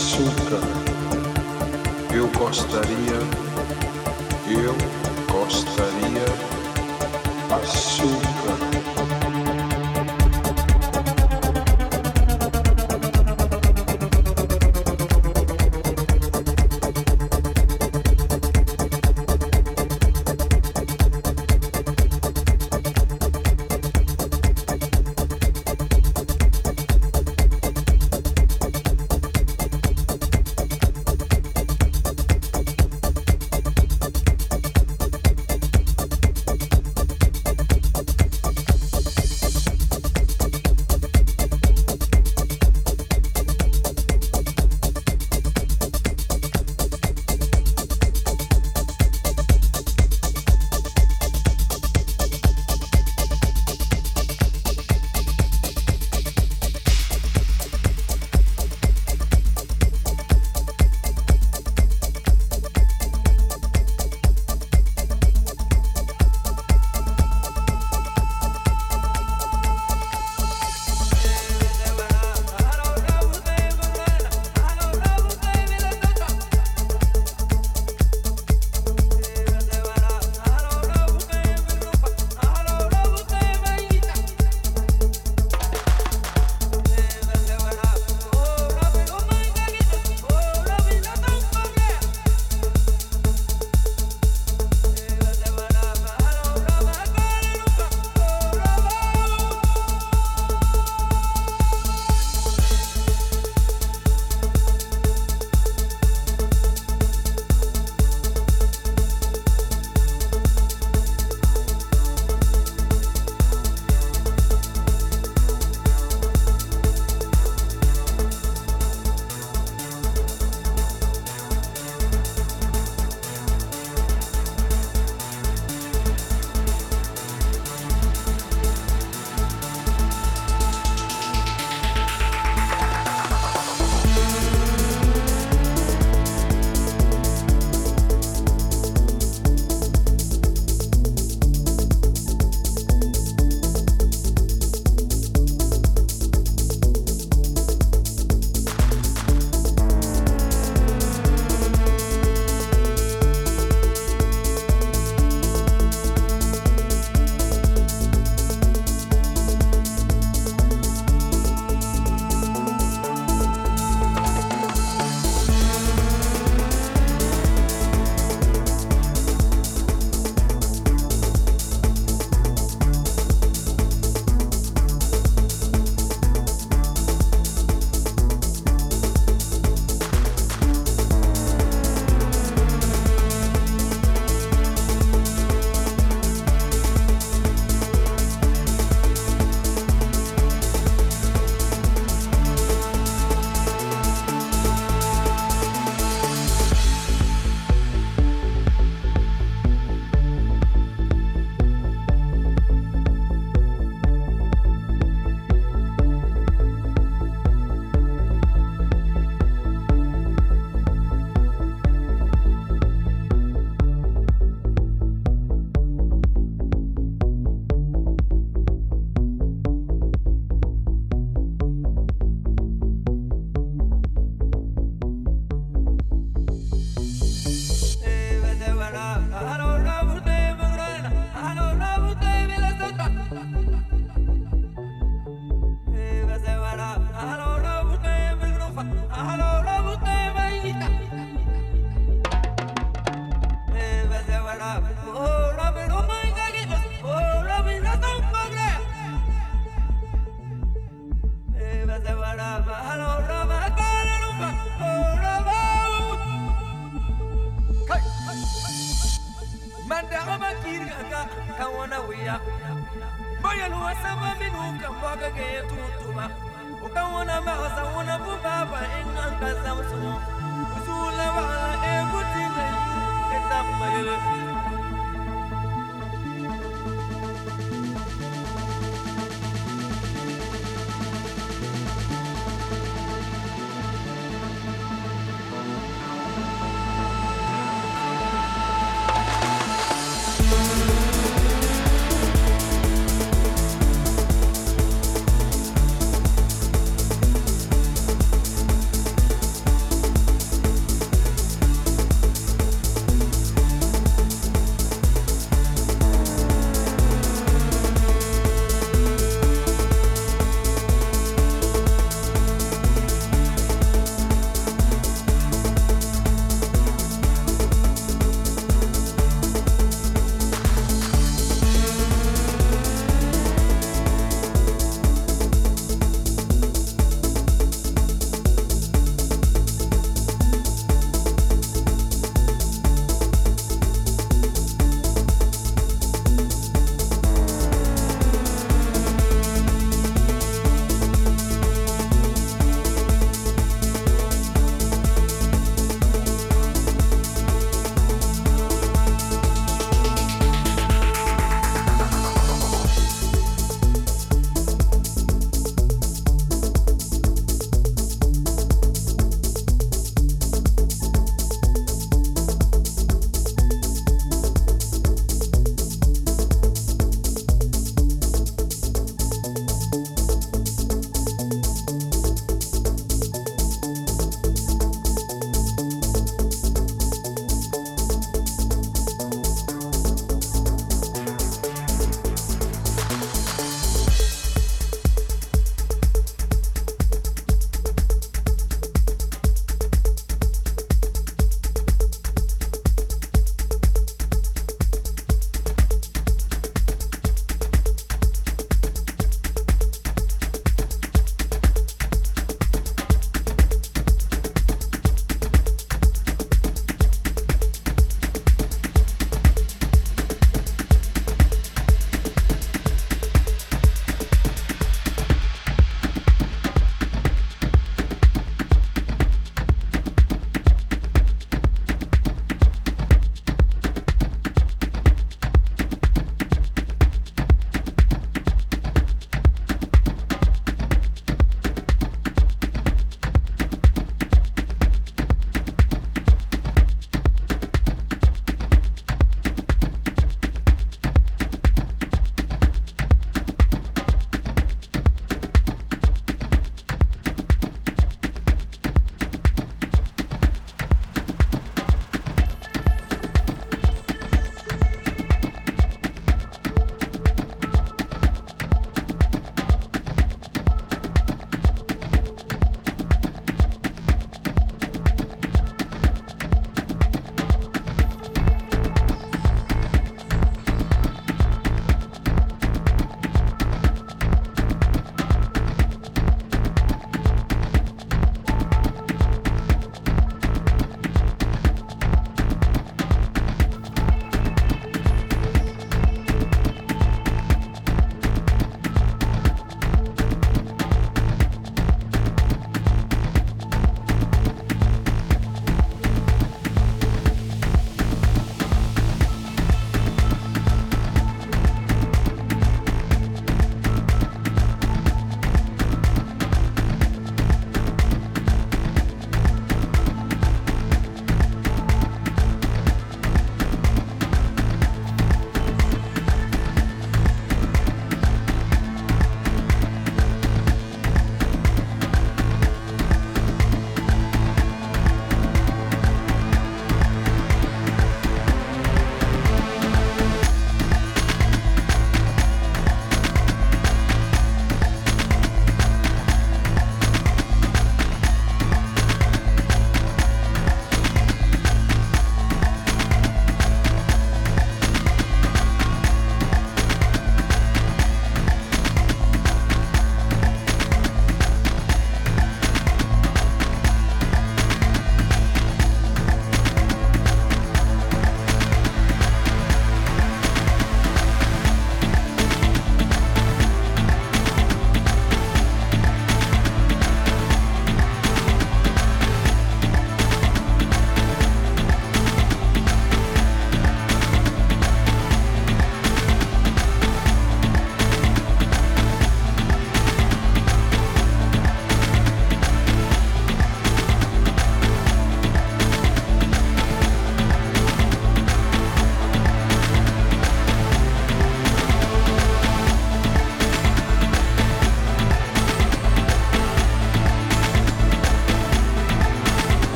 açúcar. Eu gostaria, eu gostaria, açúcar.